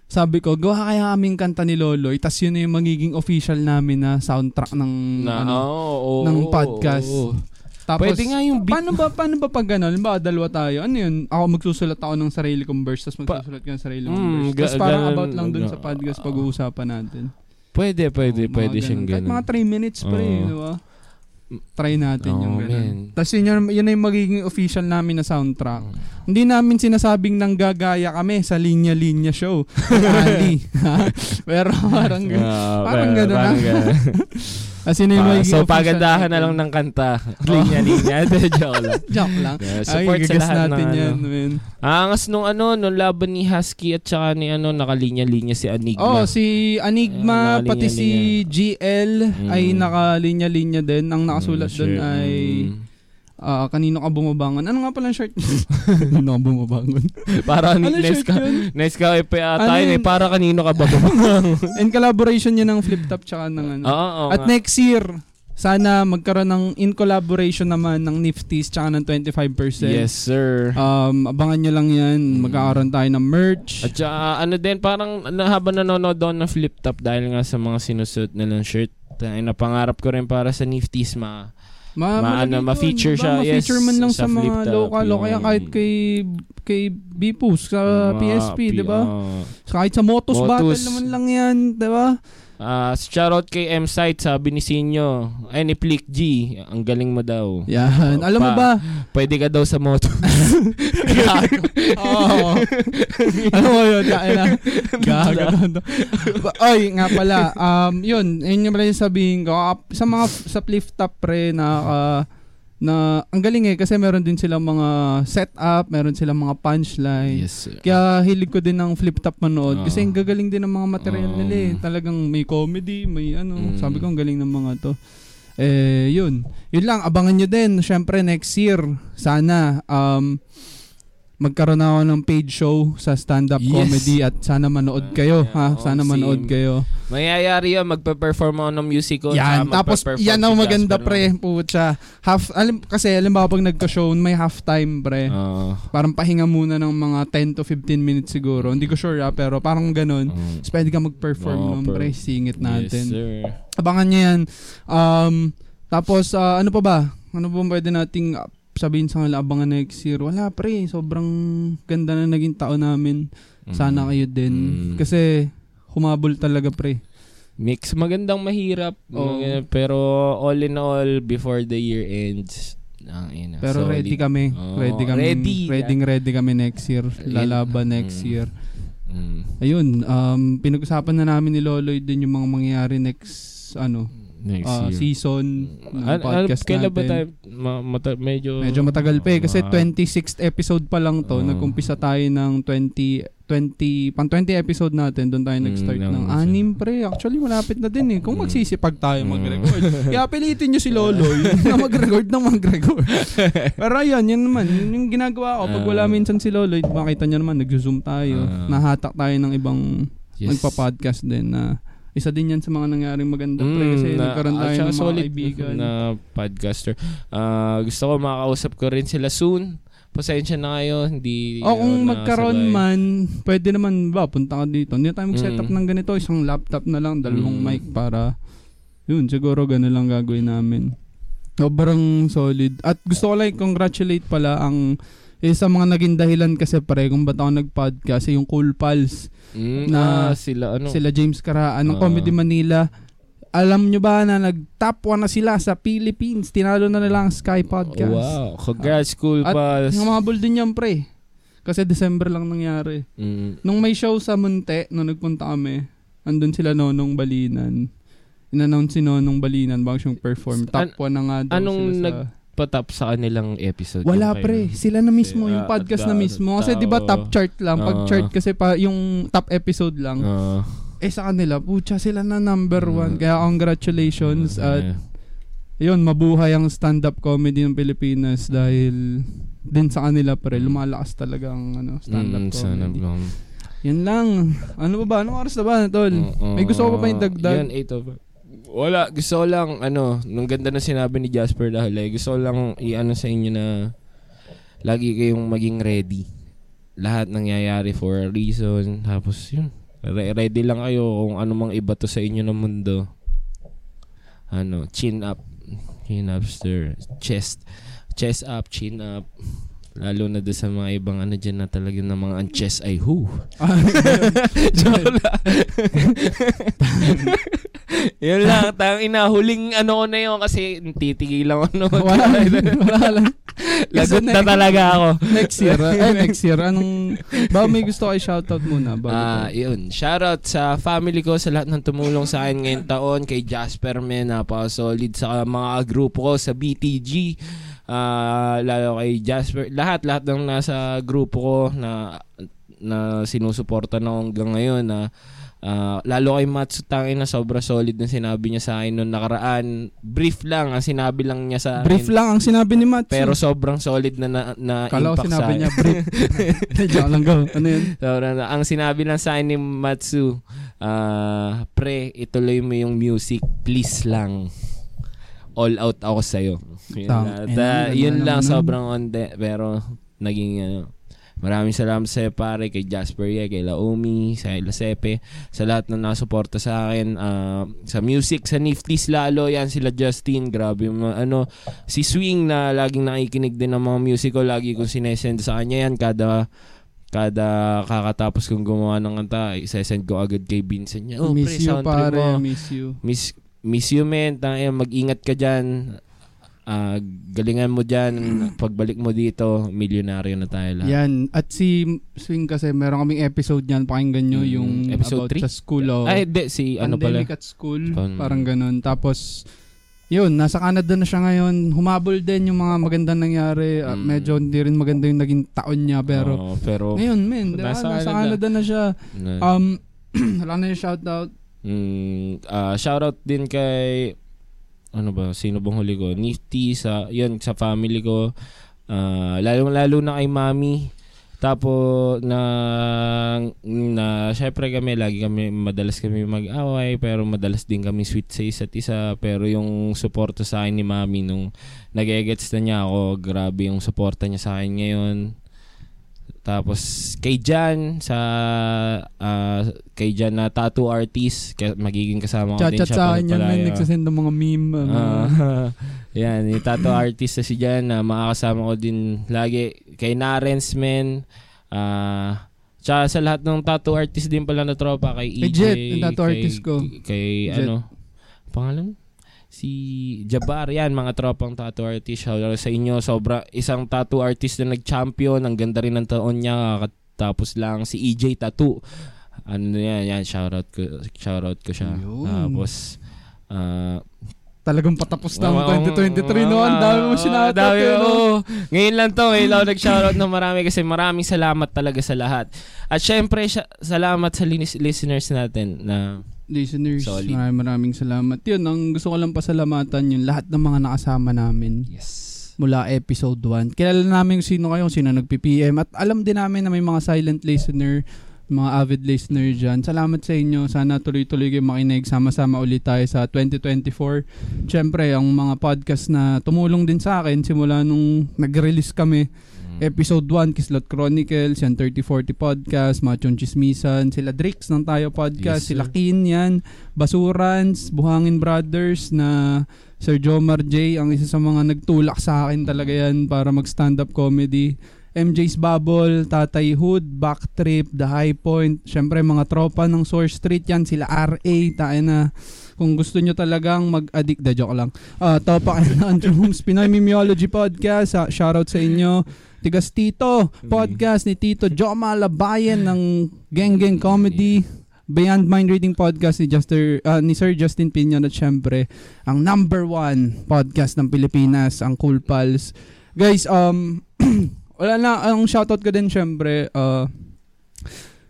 sabi ko, gawa kaya kaming kanta ni Loloy, tas yun na yung magiging official namin na soundtrack ng, Na, ano, oo, oo, ng oo, podcast. oo. Tapos, Pwede nga yung beat. paano ba, paano ba pag gano'n? Halimbawa, dalawa tayo. Ano yun? Ako magsusulat ako ng sarili kong verse, tapos magsusulat ka ng sarili mong Mm, verse. Tapos parang about lang dun ga- sa podcast pag-uusapan natin. Pwede, pwede, Oo, pwede siyang ganun. Kahit mga 3 minutes pa rin, di ba? Try natin Oo, yung ganun. Tapos yun, yun na yung magiging official namin na soundtrack. Mm. Hindi namin sinasabing nang gagaya kami sa linya-linya show. Ha? Pero parang. Ah, Parang pa- ganun, parang ah. ganun. As in, yung magiging so, pagandahan na lang ng kanta. Linya-linya. Joke lang. Joke lang. Yeah, Ay, support sa gagas lahat natin ng yan, ano. man. Angas nung ano, nung laban ni Husky at saka ni ano, nakalinya-linya si Enigma. Oh, si Enigma, Ayun, pati si GL ay Mm. nakalinya-linya din. Ang nakasulat Mm, doon sure. ay Mm. Ah, kanino ka bumabangon. Ano nga pala shirt? kanino ka bumabangon? Para ni ano nice ka. yun? Nice ka eh, Ano tayo eh. Para kanino ka ba? And collaboration niya ng flip top tsaka ng ano. Oo, oo At nga. next year, sana magkaroon ng in collaboration naman ng Nifties tsaka ng 25%. Yes, sir. Um, abangan nyo lang yan. Mm. Magkakaroon tayo ng merch. At saka, ano din, parang na, habang nanonood doon ng flip top dahil nga sa mga sinusuot nilang shirt, ay napangarap ko rin para sa Nifties ma Ma, Ma- ano, ma-feature siya, Ma-feature yes, man lang sa sa, mga local o kaya kahit kay kay Bipus sa mga PSP, di ba? oo. Kahit sa Motos, Motos. Battle naman lang yan, di ba? Ah, shoutout kay M Site, sabi ni Sinyo. Ay, ni Plick G. Ang galing mo daw. Yan. Oh, Alam mo ba? Pwede ka daw sa moto. Oo. Alam mo yun, kaya na. Gago. Ba- Oy, nga pala. Um, yun, yun yung pala yung sabihin ko. Sa mga, sa flip top pre na, ah, na, ang galing eh, kasi meron din silang mga setup, meron silang mga punchline. yes, sir. Kaya hilig ko din ng flip top manood Oo. kasi ang gagaling din ng mga material Oo. nila eh. Talagang may comedy, may ano. Mm. Sabi ko ang galing ng mga to. Eh, yun. Yun lang, abangan nyo din. Siyempre, next year, sana, um, magkaroon ako ng paid show sa stand-up Yes. comedy at sana manood kayo, ha? Yeah, Sana oh, manood same. kayo. Mayayari yun, magpe-perform ako ng musical. Yan, tapos yan ang si maganda Jasper pre, putya. Half, alam, kasi alam ba pag nagka-show, may half time pre. Oo. Parang pahinga muna ng mga 10 to 15 minutes siguro. Hindi ko sure ah, pero parang ganun. Mm. Tapos pwede ka mag-perform Oo, nun, per- pre. Singit Yes, natin. sir. Abangan nyo yan. Um, tapos, ah, ano pa ba? Ano ba pwede nating ah, sabihin sa kanila abangan next year? Wala, pre. Sobrang ganda na naging taon namin. Sana Mm. kayo din. Mm. Kasi, humabol talaga, pre. Mix, magandang mahirap. Maganda- pero all in all, before the year ends, ang ina. Pero solid. ready kami. Oo, ready kami. ready. Ready, ready kami next year. Lalaban next Mm. year. Mm. Ayun, um, pinag-usapan na namin ni Loloy din yung mga mangyayari next, ano, Next ah, year. season ng An- an- podcast kailan ba natin. tayo? Ma- mata- medyo... Medyo matagal pa eh kasi Ah. 26th episode pa lang to. Ah. Nag-umpisa tayo ng 20 20 pang 20 episode natin doon tayo Mm, nag-start lang ng anim pre. Actually malapit na din eh. Kung Mm. magsisipag tayo Mm. mag-record. Kaya pilitin nyo si Loloy na mag-record ng mag-record. Pero ayun, yan naman. Yun yung ginagawa ko. Pag wala Ah. minsan si Loloy, makita nyo naman, nag-zoom tayo. Ah. Nahatak tayo ng ibang Yes. nagpa-podcast din na isa din yan sa mga nangyaring maganda pre kasi Mm, na- nagkaroon tayo ng mga solid kaibigan. na podcaster. Ah, gusto ko makakausap ko rin sila soon. Pasensya na kayo, hindi O kung ako magkaroon nakasabay. man, pwede naman ba, punta ka dito. Hindi tayo mag-set up Mm. ng ganito, isang laptop na lang, dalawang Mm. mic para, yun, siguro gano'n lang gagawin namin. Sobrang solid. At gusto ko lang congratulate pala ang isa mga naging dahilan kasi pare kung ba't ako nag-podcast, eh, yung Cool Pals. Mm, na ah, sila ano. Sila James Caraan ng Ah. Comedy Manila. Alam nyo ba na nag-top 1 na sila sa Philippines? Tinalo na nila ang Sky Podcast. Wow, congrats cool At pals. Yung mga din yan, pre. Kasi December lang nangyari. Mm. Nung may show sa Munte, nung nagpunta kami, andun sila Nonong Balinan. In-announce si Nonong Balinan bago siyang perform. Top An- 1 na nga daw anong sila sa... nag- Patap sa kanilang episode. Wala yung kayo. pre, sila na mismo, yung podcast na mismo. Kasi di ba top chart lang? Pag Ah. chart kasi pa yung top episode lang. Ah, Eh sa kanila, pucha sila na number Mm. one. Kaya congratulations. ah, At yun, mabuhay ang stand-up comedy ng Pilipinas dahil din sa kanila pre, lumalakas talaga ang ano, stand-up mm, sana comedy. lang. Yan lang. Ano ba ba? Anong oras na ba, tol? May gusto ko pa ba yung dagdag? Yan, 8 of Wala, gusto ko lang, ano, nung ganda na sinabi ni Jasper dahil eh, gusto ko lang i-ano sa inyo na lagi kayong maging ready. Lahat nangyayari for a reason. Tapos yun, re- ready lang kayo kung ano mang iba to sa inyo ng mundo. Ano, chin up. Chin up, sir. Chest. Chest up, chin up. Lalo na doon sa mga ibang ano dyan na talaga ng mga ang chest ay who. Joke lang. yun lang, tang ina, huling ano ko na yun kasi titigilan ko na wala, wala lang. Lagot na talaga ako. Next year. eh, next year. Anong... Ba, may gusto kayo shoutout muna. Ah, to. yun. Shoutout sa family ko, sa lahat ng tumulong sa akin ngayong taon, kay Jasper men, napaka-solid sa mga grupo ko sa BTG. Ah, lalo kay Jasper, lahat lahat ng nasa grupo ko na na sinusuporta na hanggang ngayon na ah, lalo kay Matsu tangin na sobra solid na sinabi niya sa akin noong nakaraan. Brief lang ang sinabi lang niya sa akin. Brief lang ang sinabi ni Mats. Pero sobrang solid na na, na Kala impact sa sinabi akin. niya brief. Joke lang go. Ano yun? Sobrang, ang sinabi lang sa akin ni Matsu, ah, pre, ituloy mo yung music, please lang. All out ako sa'yo. Yun, Tang- na- eh, da- ganda yun lang, sobrang onde. Pero, naging, ano, maraming salamat sa'yo pare, kay Jasper Ye, kay Laomi, sa La Sepe, sa lahat na nasuporta sa akin. ah, sa music, sa Nifties lalo, yan sila Justin, grabe mga, ano, si Swing na laging nakikinig din ng mga music ko, lagi kong sinesend sa kanya yan, kada kada kakatapos kong gumawa ng kanta, isesend ko agad kay Vincent niya. Oh, miss pre, you pare. mo. Miss you. Miss, miss you, man. Tangina, mag-ingat ka dyan. Ah, galingan mo dyan. Pagbalik mo dito, milyonaryo na tayo lahat. Yan. At si Swing kasi meron kaming episode niyan. Pakinggan nyo Mm, yung episode about three? sa school. Oh. Ay, di, si ano pala. Pandemic at school. Pan- Parang ganun. Tapos, yun, nasa Canada na siya ngayon. Humabol din yung mga magandang nangyari. At Mm. medyo hindi rin maganda yung naging taon niya. Pero, Oo, pero, ngayon, men, diba? Nasa nasa, Canada. Canada na siya. na, Um, wala na yung shoutout. Mm, ah, shoutout din kay ano ba, sino bang huli ko? Nifty sa, yun, sa family ko. Ah, lalo lalo na kay mami. Tapos na na syempre kami lagi kami madalas kami mag-away pero madalas din kami sweet sa isa't isa pero yung suporta sa akin ni mami nung nagegets na niya ako grabe yung suporta niya sa akin ngayon tapos kay Jan sa ah, kay Jan na tattoo artist kaya magiging kasama ko din siya sa men. panagpalaya. Nagsasend ng mga meme. ano. Ah, yan, yung tattoo artist na si Jan na makakasama ko din lagi. Kay Narens, men. Ah, tsaka sa lahat ng tattoo artist din pala na tropa. Kay EJ. Kay Jet, yung tattoo kay- artist ko. Kay, Jet. ano, pangalan? Si Jabar, yan, mga tropang tattoo artist. Shout out sa inyo. Sobra, isang tattoo artist na nag-champion. Ang ganda rin ng taon niya. Tapos lang si EJ Tattoo. Ano yan, yan, shoutout ko, shoutout ko siya. Yun. Tapos, ah, Talagang patapos na ang Oo, 2023 oo, noon. oo, Dami mo oo, sinatap. dami, eh, no? Ngayon lang to, ngayon lang nag-shoutout ng marami kasi maraming salamat talaga sa lahat. At syempre, salamat sa listeners natin na Listeners, Solid. maraming maraming salamat. Yun, ang gusto ko lang pasalamatan yung lahat ng mga nakasama namin yes. mula episode 1. Kilala namin kung sino kayo, kung sino nag-PPM. At alam din namin na may mga silent listener. mga avid listener dyan. Salamat sa inyo. Sana tuloy-tuloy kayo makinig. Sama-sama ulit tayo sa 2024. Siyempre, ang mga podcast na tumulong din sa akin simula nung nag-release kami. Episode 1, Kislot Chronicles, yan 3040 Podcast, Machong Chismisan, sila Drix ng Tayo Podcast, Yes, sila. Kin yan, Basurans, Buhangin Brothers na Sir Jomar J, ang isa sa mga nagtulak sa akin talaga yan para mag-stand-up comedy. MJ's Bubble, Tatay Hood, Backtrip, The High Point, syempre mga tropa ng Source Street yan, sila RA, tayo na kung gusto nyo talagang mag-addict, da joke lang. Uh, Topak and Andrews, Pinoy Mimiology Podcast, uh, shoutout sa inyo. Tigas Tito, podcast ni Tito Joma Labayan ng Gang Gang Comedy. Beyond Mind Reading Podcast ni, Juster, ah, ni Sir Justin Pinion at syempre ang number one podcast ng Pilipinas, ang Cool Pals. Guys, um, wala na, ang shoutout ko din syempre, uh,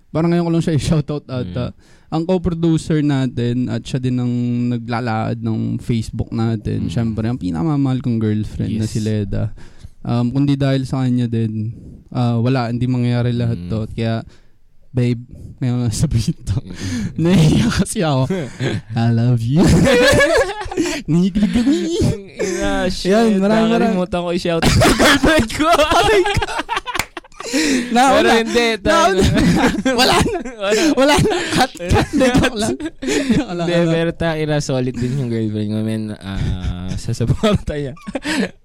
parang ngayon ko lang siya i-shoutout at Mm. ah, ang co-producer natin at siya din ang naglalaad ng Facebook natin. Mm. Syempre, ang pinakamamahal kong girlfriend na Yes. si Leda. Um, kundi dahil sa kanya din, ah, wala, hindi mangyayari lahat Mm. to. Kaya, babe, ngayon na sabihin to. Nahiya kasi ako. I love you. Nikilig ako. Ang ina, shit. Yan, maraming- ko i-shout out girlfriend ko. Pero Nauna. hindi. Nauna. Wala na. Wala. Wala na. Cut. Cut. Joke lang. Hindi, pero takira solid din yung girlfriend ko, men. Ah, sa suporta niya.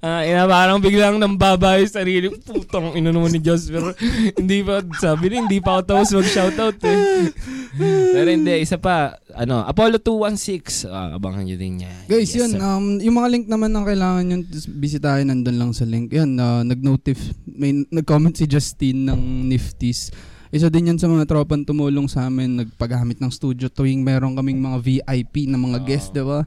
Ah, ina, parang biglang nambaba yung sarili. Putang ina naman ni Diyos. Pero hindi pa, sabi niya, hindi pa ako tapos mag-shoutout eh. Pero hindi, isa pa, ano, Apollo 216. Ah, abangan nyo din niya. Guys, Yes, yun, sir. um, yung mga link naman na kailangan nyo bisitahin, nandun lang sa link. Yan, uh, nag-notif, may nag-comment si Justine ng Nifties. Isa din yan sa mga tropang tumulong sa amin, nagpagamit ng studio tuwing meron kaming mga VIP na mga Oo. guest, di ba?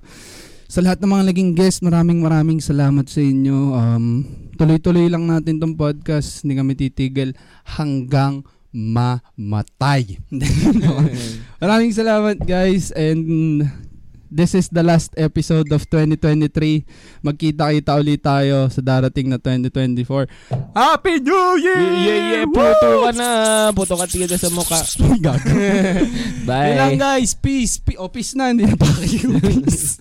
Sa lahat ng mga naging guest, maraming maraming salamat sa inyo. Um, tuloy-tuloy lang natin tong podcast. Hindi kami titigil hanggang mamatay. Maraming salamat guys and This is the last episode of 2023. Magkita-kita ulit tayo sa darating na 2024. Happy New Year! Yeah, yeah, Puto ka na. Puto ka tiga sa mukha. Gago. Bye. Yan guys. Peace. peace. Oh, peace na. Hindi na pa kayo. Peace.